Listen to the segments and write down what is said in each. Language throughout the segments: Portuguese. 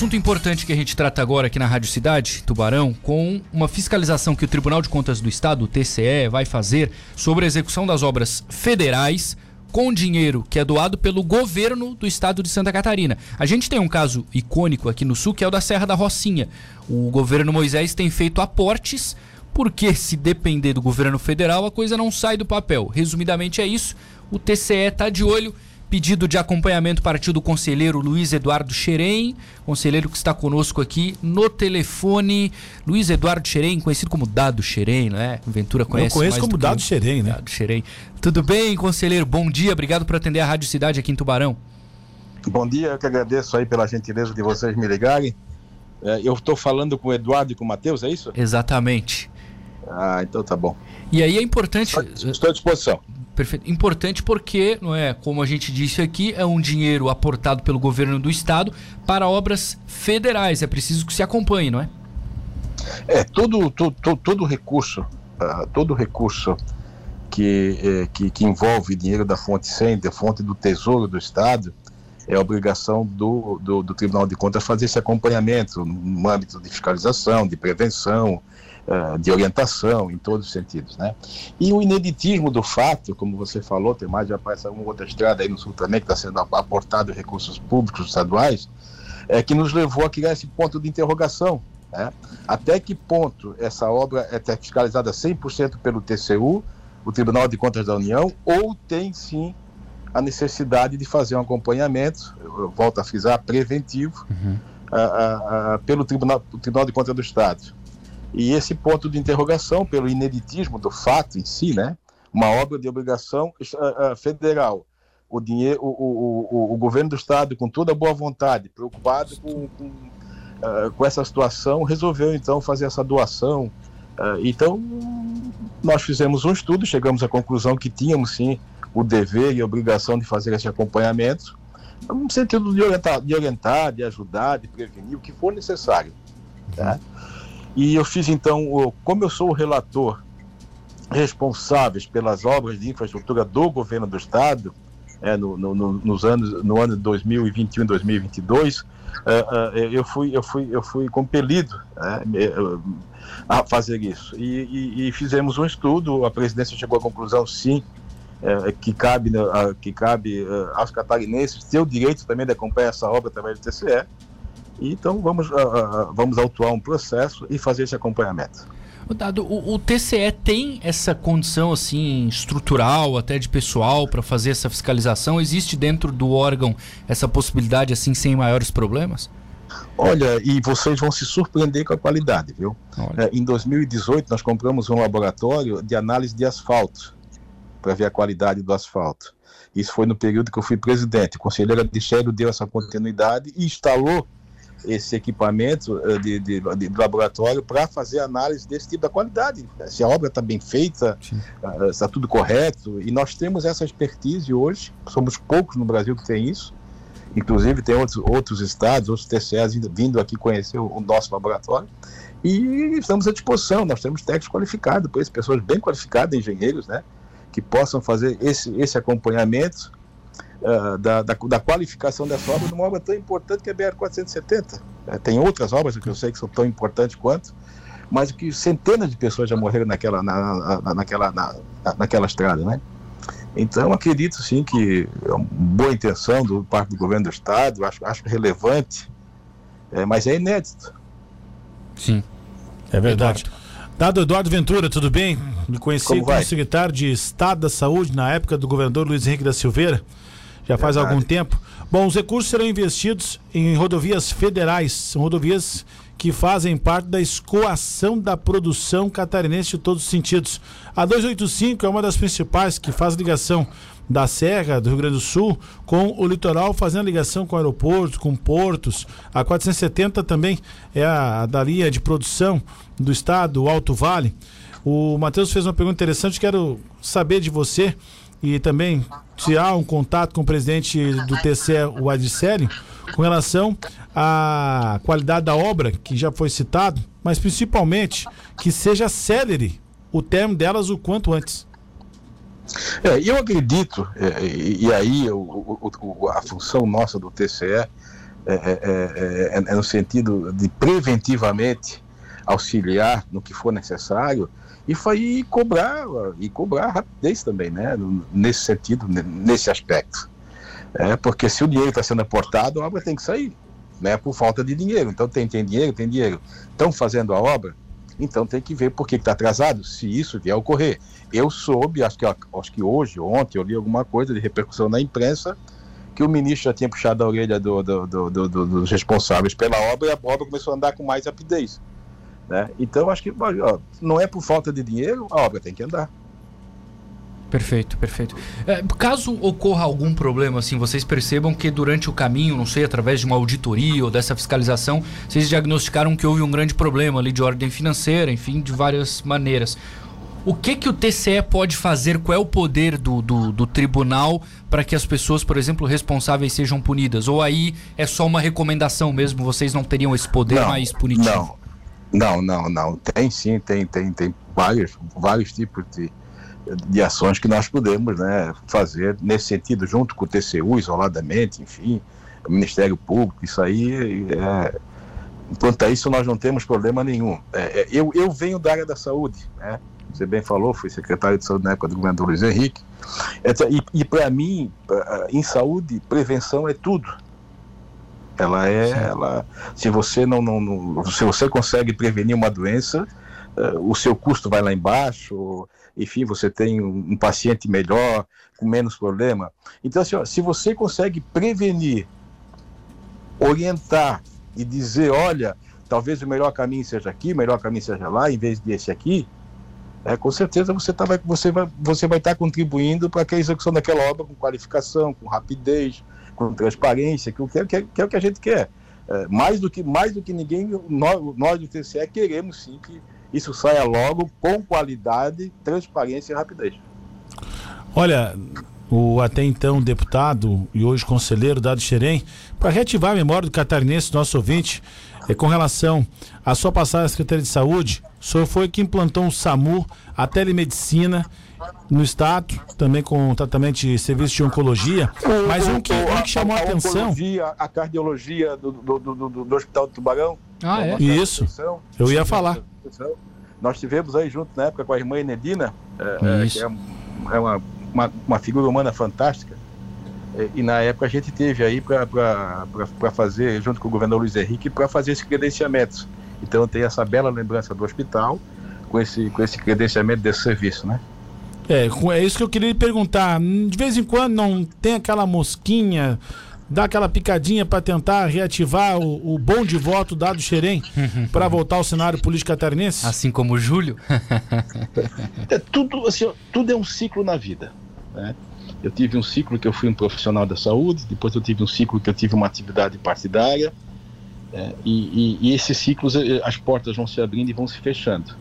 assunto importante que a gente trata agora aqui na Rádio Cidade, Tubarão, com uma fiscalização que o Tribunal de Contas do Estado, o TCE, vai fazer sobre a execução das obras federais com dinheiro que é doado pelo governo do estado de Santa Catarina. A gente tem um caso icônico aqui no sul que é o da Serra da Rocinha. O governo Moisés tem feito aportes porque se depender do governo federal a coisa não sai do papel. Resumidamente é isso. O TCE está de olho Pedido de acompanhamento partiu do conselheiro Luiz Eduardo Xerém, conselheiro que está conosco aqui no telefone. Luiz Eduardo Xerém, conhecido como Dado Xerém, né? Ventura conhece Eu conheço como Dado Xerém, né? Dado Xerém. Tudo bem, conselheiro? Bom dia, obrigado por atender a Rádio Cidade aqui em Tubarão. Bom dia, eu que agradeço aí pela gentileza de vocês me ligarem. É, eu estou falando com o Eduardo e com o Matheus, é isso? Exatamente. Ah, então tá bom. E aí é importante. Estou à disposição. Perfeito. Importante porque, não é, como a gente disse aqui, é um dinheiro aportado pelo governo do estado para obras federais. É preciso que se acompanhe, não é? É, todo, todo, todo recurso, uh, todo recurso que, eh, que, que, envolve dinheiro da fonte 100, da fonte do Tesouro do Estado, é obrigação do, do, do Tribunal de Contas fazer esse acompanhamento no âmbito de fiscalização, de prevenção, uh, de orientação em todos os sentidos, né? E o ineditismo do fato, como você falou, tem mais já aparece uma outra estrada aí no sul também que está sendo aportado recursos públicos estaduais, é que nos levou a criar esse ponto de interrogação, né? Até que ponto essa obra é fiscalizada 100% pelo TCU, o Tribunal de Contas da União, ou tem sim a necessidade de fazer um acompanhamento, eu volto a frisar, preventivo, uhum. uh, uh, uh, pelo Tribunal, Tribunal de Contas do Estado. E esse ponto de interrogação, pelo ineditismo do fato em si, né? uma obra de obrigação uh, uh, federal. O, dinheiro, o, o, o, governo do Estado, com toda a boa vontade, preocupado com, com, uh, com essa situação, resolveu então fazer essa doação. então, nós fizemos um estudo, chegamos à conclusão que tínhamos sim o dever e a obrigação de fazer esse acompanhamento, no sentido de orientar, de, orientar, de ajudar, de prevenir, o que for necessário. Tá? E eu fiz então, como eu sou o relator responsáveis pelas obras de infraestrutura do governo do estado, é, no, no, nos anos, no ano de 2021 e 2022, é, é, eu, fui, eu, fui, eu fui compelido é, a fazer isso. E, e, e, fizemos um estudo, a presidência chegou à conclusão, sim, é, que cabe, que cabe é, aos catarinenses ter o direito também de acompanhar essa obra através do TCE, então vamos, uh, vamos autuar um processo e fazer esse acompanhamento. Dado, o, o, TCE tem essa condição assim estrutural, até de pessoal, para fazer essa fiscalização? Existe dentro do órgão essa possibilidade assim sem maiores problemas? Olha, e vocês vão se surpreender com a qualidade, viu? É, em 2018 nós compramos um laboratório de análise de asfalto para ver a qualidade do asfalto. Isso foi no período que eu fui presidente. O conselheiro Adichério deu essa continuidade e instalou esse equipamento eh, de, de, de laboratório para fazer análise desse tipo da qualidade. Se a obra está bem feita, uh, está tudo correto. E nós temos essa expertise hoje, somos poucos no Brasil que tem isso. Inclusive, tem outros, outros estados, outros TCEs vindo, vindo aqui conhecer o, o, nosso laboratório. E estamos à disposição, nós temos técnicos qualificados, pessoas bem qualificadas, engenheiros, né, que possam fazer esse, esse acompanhamento uh, da, da, da, qualificação dessa obra numa obra tão importante que é a BR-470. Uh, é, tem outras obras que eu sei que são tão importantes quanto, mas que centenas de pessoas já morreram naquela, na, na, naquela, na, naquela estrada, né? Então, acredito sim que é uma boa intenção do parte do governo do Estado, acho, acho relevante, é, mas é inédito. Sim, é verdade. Eduardo. Dado Eduardo Ventura, tudo bem? Me conheci como, como secretário de Estado da Saúde na época do governador Luiz Henrique da Silveira já faz Verdade. algum tempo. Bom, os recursos serão investidos em rodovias federais, são rodovias que fazem parte da escoação da produção catarinense de todos os sentidos. A 285 é uma das principais que faz ligação da Serra do Rio Grande do Sul com o litoral, fazendo ligação com aeroportos, com portos. A 470 também é a, a da linha de produção do estado, o Alto Vale. O Matheus fez uma pergunta interessante, quero saber de você e também se há um contato com o presidente do TCE, o Adicélio, com relação à qualidade da obra, que já foi citado, mas principalmente que seja célere o termo delas o quanto antes. É, eu acredito, é, e, aí o, o, a função nossa do TCE é, é, é, no sentido de preventivamente auxiliar no que for necessário e foi cobrar e cobrar rapidez também, né? Nesse sentido, nesse aspecto. É, porque se o dinheiro está sendo aportado, a obra tem que sair, né? Por falta de dinheiro. Então tem, tem dinheiro, tem dinheiro. Estão fazendo a obra, então tem que ver por que está atrasado, se isso vier a ocorrer. Eu soube, acho que, acho que hoje, ontem, eu li alguma coisa de repercussão na imprensa, que o ministro já tinha puxado a orelha do, do, do, dos responsáveis pela obra e a obra começou a andar com mais rapidez. Né? Então, acho que ó, não é por falta de dinheiro, a obra tem que andar. Perfeito, perfeito. É, caso ocorra algum problema, assim, vocês percebam que durante o caminho, não sei, através de uma auditoria ou dessa fiscalização, vocês diagnosticaram que houve um grande problema ali de ordem financeira, enfim, de várias maneiras. O que que o TCE pode fazer? Qual é o poder do, do, do tribunal para que as pessoas, por exemplo, responsáveis sejam punidas? Ou aí é só uma recomendação mesmo? Vocês não teriam esse poder não, mais punitivo? Não, não, não, não. Tem sim, tem, tem, tem vários, vários tipos de, de ações que nós podemos né, fazer nesse sentido, junto com o TCU, isoladamente, enfim, o Ministério Público, isso aí é, a isso, nós não temos problema nenhum. É, é, eu, eu venho da área da saúde, né? Você bem falou, fui secretário de saúde na época do governador Luiz Henrique. E, e para mim, em saúde, prevenção é tudo. Ela é, ela, se você não, não, não, se você consegue prevenir uma doença, uh, o seu custo vai lá embaixo, enfim, você tem um, um paciente melhor, com menos problema. Então, assim, ó, se você consegue prevenir, orientar e dizer, olha, talvez o melhor caminho seja aqui, o melhor caminho seja lá, em vez desse aqui, é, com certeza você, tá, você vai você vai estar tá contribuindo para que a execução daquela obra com qualificação, com rapidez, com transparência, que, que, que, que é o que a gente quer. É, mais, do que, mais do que ninguém, nós, nós do TCE queremos sim que isso saia logo com qualidade, transparência e rapidez. Olha, o até então deputado e hoje conselheiro Dado Xerém, para reativar a memória do catarinense, nosso ouvinte, é, com relação à sua passagem à Secretaria de Saúde, o senhor foi que implantou um SAMU, a telemedicina no estado, também com tratamento de serviço de oncologia, mas um que, um que chamou a, a atenção. A cardiologia do, do, do, do, Hospital do Tubarão. Ah, é? Isso. Eu ia falar. Nós tivemos aí junto na época com a irmã Enedina, é, é, que é, é uma, uma, uma, figura humana fantástica. É, e na época a gente teve aí para fazer, junto com o governador Luiz Henrique, para fazer esse credenciamento. Então tem essa bela lembrança do hospital com esse, com esse credenciamento desse serviço, né? É, é isso que eu queria lhe perguntar. De vez em quando não tem aquela mosquinha, dá aquela picadinha para tentar reativar o, o bom de voto dado Xerém para voltar ao cenário político catarinense? Assim como o Júlio? é, tudo, assim, tudo é um ciclo na vida. Né? Eu tive um ciclo que eu fui um profissional da saúde, depois eu tive um ciclo que eu tive uma atividade partidária, é, e, e, e esses ciclos, eh, as portas vão se abrindo e vão se fechando.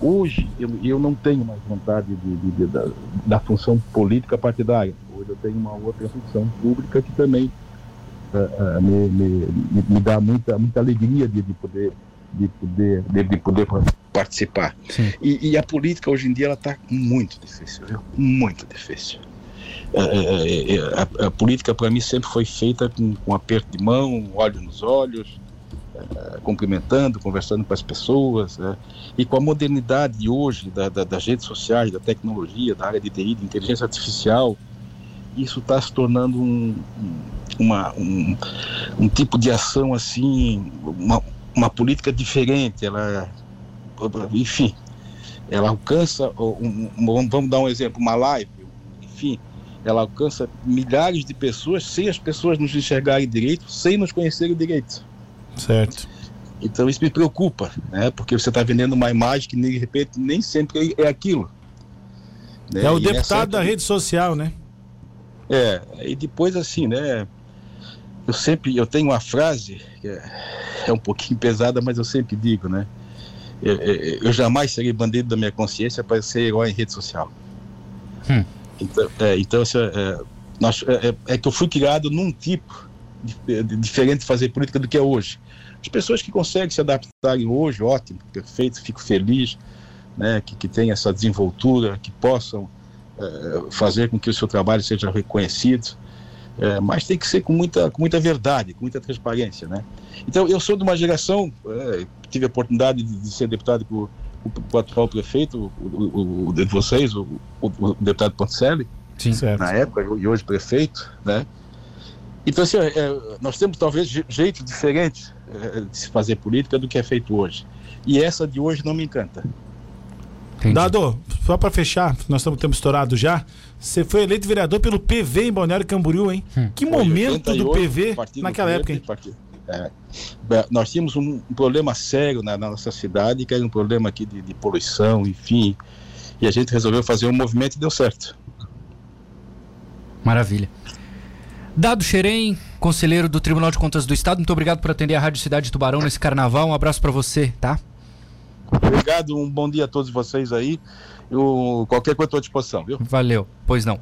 Hoje eu, eu não tenho mais vontade de, de, de, da, da, função política partidária. Hoje eu tenho uma outra função pública que também uh, uh, me, me, me, dá muita, muita alegria de, de poder de poder de, de poder participar. E, e, a política hoje em dia ela está muito difícil, viu? muito difícil. Uh, a, a, política para mim sempre foi feita com, com aperto de mão, olho nos olhos, eh, cumprimentando, conversando com as pessoas. Né? E com a modernidade de hoje, da, da, das redes sociais, da tecnologia, da área de TI, de inteligência artificial, isso está se tornando um, uma, um, um, tipo de ação assim, uma, uma política diferente. Ela, enfim, ela alcança, um, vamos dar um exemplo, uma live, enfim, ela alcança milhares de pessoas sem as pessoas nos enxergarem direito, sem nos conhecerem direito. Certo. Então isso me preocupa, né? Porque você está vendendo uma imagem que de repente nem sempre é aquilo. Né? É o e deputado da rede social, né? É, e depois assim, né? Eu sempre, eu tenho uma frase que é, é um pouquinho pesada, mas eu sempre digo, né? Eu, eu, eu jamais serei bandido da minha consciência para ser herói em rede social. Hum. Então, é, então assim, é, nós, é, é, é que eu fui criado num tipo diferente de fazer política do que é hoje. As pessoas que conseguem se adaptarem hoje, ótimo, perfeito, fico feliz, né, que, que tenham essa desenvoltura, que possam é, fazer com que o seu trabalho seja reconhecido. É, mas tem que ser com muita, com muita verdade, com muita transparência, né? Então, eu sou de uma geração, é, tive a oportunidade de, de ser deputado com o, atual prefeito, o, o, o de vocês, o, o, deputado Ponticelli, Sim, na época, e hoje prefeito, né? Então, assim, é, nós temos talvez jeito diferente é, de se fazer política do que é feito hoje. E essa de hoje não me encanta. Entendi. Dado, só para fechar, nós estamos tempo estourado já. Você foi eleito vereador pelo PV em Balneário Camboriú, hein? Hum. Que momento 88, do PV naquela época, hein? É, nós tínhamos um, um problema sério na, na, nossa cidade, que era um problema aqui de, de, poluição, enfim. E a gente resolveu fazer um movimento e deu certo. Maravilha. Dado Xerém, conselheiro do Tribunal de Contas do Estado, muito obrigado por atender a Rádio Cidade Tubarão nesse carnaval. Um abraço para você, tá? Obrigado, um bom dia a todos vocês aí. Eu, qualquer coisa estou à disposição, viu? Valeu, pois não.